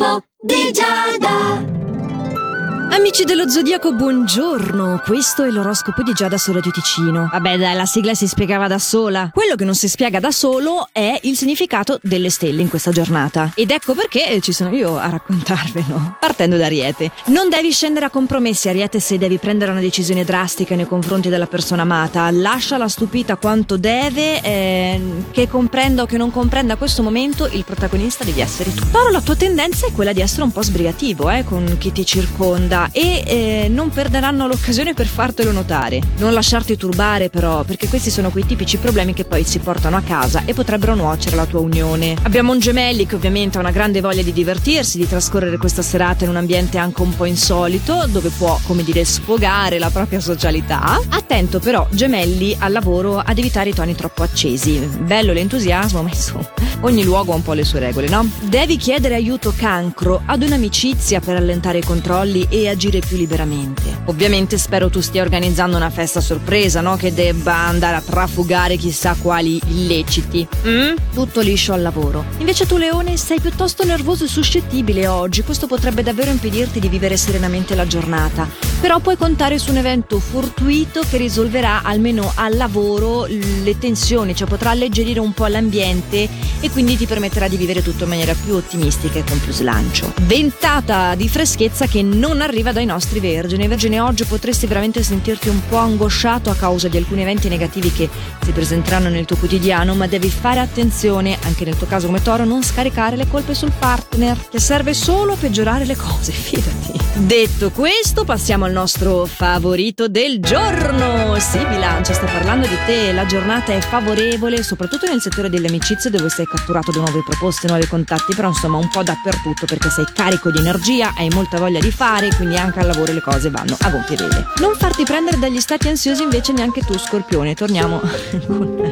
L'oroscopo di Giada. Amici dello Zodiaco, buongiorno! Questo è l'oroscopo di Giada su Radio Ticino. Vabbè, dai, la sigla si spiegava da sola. Quello che non si spiega da solo è il significato delle stelle in questa giornata. Ed ecco perché ci sono io a raccontarvelo. Partendo da Ariete. Non devi scendere a compromessi, Ariete, se devi prendere una decisione drastica nei confronti della persona amata. Lasciala stupita quanto deve, eh, che comprenda o che non comprenda a questo momento, il protagonista devi essere tu. Però la tua tendenza è quella di essere un po' sbrigativo, eh, con chi ti circonda e eh, non perderanno l'occasione per fartelo notare. Non lasciarti turbare però, perché questi sono quei tipici problemi che poi si portano a casa e potrebbero nuocere alla tua unione. Abbiamo un gemelli che ovviamente ha una grande voglia di divertirsi, di trascorrere questa serata in un ambiente anche un po' insolito, dove può, come dire, sfogare la propria socialità. Attento però, gemelli al lavoro ad evitare i toni troppo accesi. Bello l'entusiasmo, ma insomma, ogni luogo ha un po' le sue regole, no? Devi chiedere aiuto cancro ad un'amicizia per allentare i controlli e agire più liberamente. Ovviamente spero tu stia organizzando una festa sorpresa, no? Che debba andare a trafugare chissà quali illeciti. Mm? Tutto liscio al lavoro. Invece tu, Leone, sei piuttosto nervoso e suscettibile oggi. Questo potrebbe davvero impedirti di vivere serenamente la giornata. Però puoi contare su un evento fortuito che risolverà almeno al lavoro le tensioni, cioè potrà alleggerire un po' l'ambiente e quindi ti permetterà di vivere tutto in maniera più ottimistica e con più slancio. Ventata di freschezza che non arriva arriva dai nostri vergini. Vergine, oggi potresti veramente sentirti un po' angosciato a causa di alcuni eventi negativi che si presenteranno nel tuo quotidiano, ma devi fare attenzione, anche nel tuo caso come toro, non scaricare le colpe sul partner, che serve solo a peggiorare le cose, fidati. Detto questo, passiamo al nostro favorito del giorno. Sì, bilancia, sto parlando di te. La giornata è favorevole, soprattutto nel settore delle amicizie dove sei catturato da nuove proposte, nuovi contatti, però insomma un po' dappertutto perché sei carico di energia, hai molta voglia di fare, quindi anche al lavoro le cose vanno a gonfie vele. Non farti prendere dagli stati ansiosi invece neanche tu, Scorpione. Torniamo con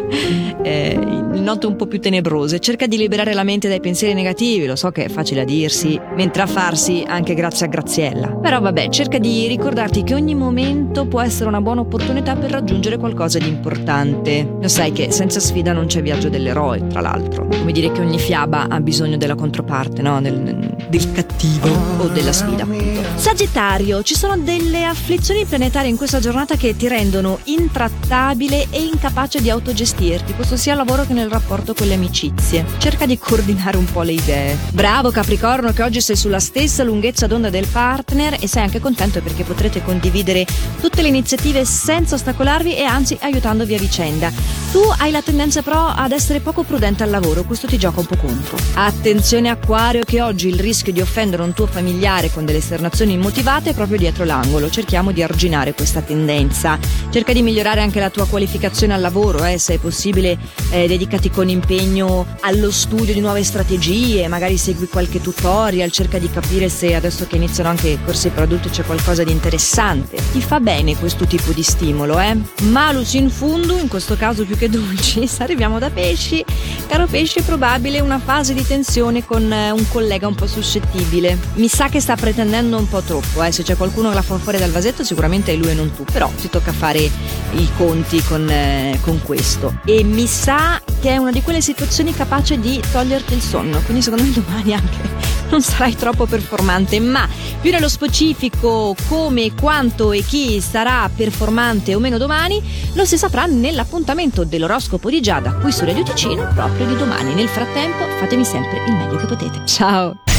eh, note un po' più tenebrose. Cerca di liberare la mente dai pensieri negativi, lo so che è facile a dirsi, mentre a farsi anche grazie a Graziella. Però vabbè, cerca di ricordarti che ogni momento può essere una buona opportunità per raggiungere qualcosa di importante. Lo sai che senza sfida non c'è viaggio dell'eroe, tra l'altro. Come dire che ogni fiaba ha bisogno della controparte, no? Del, del cattivo o della sfida, appunto. Sagittario, ci sono delle afflizioni planetarie in questa giornata che ti rendono intrattabile e incapace di autogestirti. Questo sia al lavoro che nel rapporto con le amicizie. Cerca di coordinare un po' le idee. Bravo Capricorno che oggi sei sulla stessa lunghezza d'onda del partner e sei anche contento perché potrete condividere tutte le iniziative senza ostacolarvi e anzi aiutandovi a vicenda. Tu hai la tendenza però ad essere poco prudente al lavoro, questo ti gioca un po' contro. Attenzione Acquario che oggi il rischio di offendere un tuo familiare con delle esternazioni immotivate è proprio dietro l'angolo. Cerchiamo di arginare questa tendenza. Cerca di migliorare anche la tua qualificazione al lavoro, eh, se è possibile eh, dedicati con impegno allo studio di nuove strategie, magari segui qualche tutorial, cerca di capire se adesso che iniziano anche i corsi per adulti c'è qualcosa di interessante. Ti fa bene questo tipo di stimolo, eh? Malus in fundo, in questo caso più che dulcis, arriviamo da pesci. Caro pesci, è probabile una fase di tensione con eh, un collega un po' suscettibile. Mi sa che sta pretendendo un po' troppo, eh? Se c'è qualcuno che la fa fuori dal vasetto, sicuramente è lui e non tu. Però ti tocca fare i conti con, eh, con questo. E mi sa che è una di quelle situazioni capace di toglierti il sonno. Quindi secondo me domani anche non sarai troppo performante, ma più nello specifico come, quanto e chi sarà performante o meno domani lo si saprà nell'appuntamento dell'oroscopo di Giada qui su Radio Ticino proprio di domani. Nel frattempo fatemi sempre il meglio che potete. Ciao!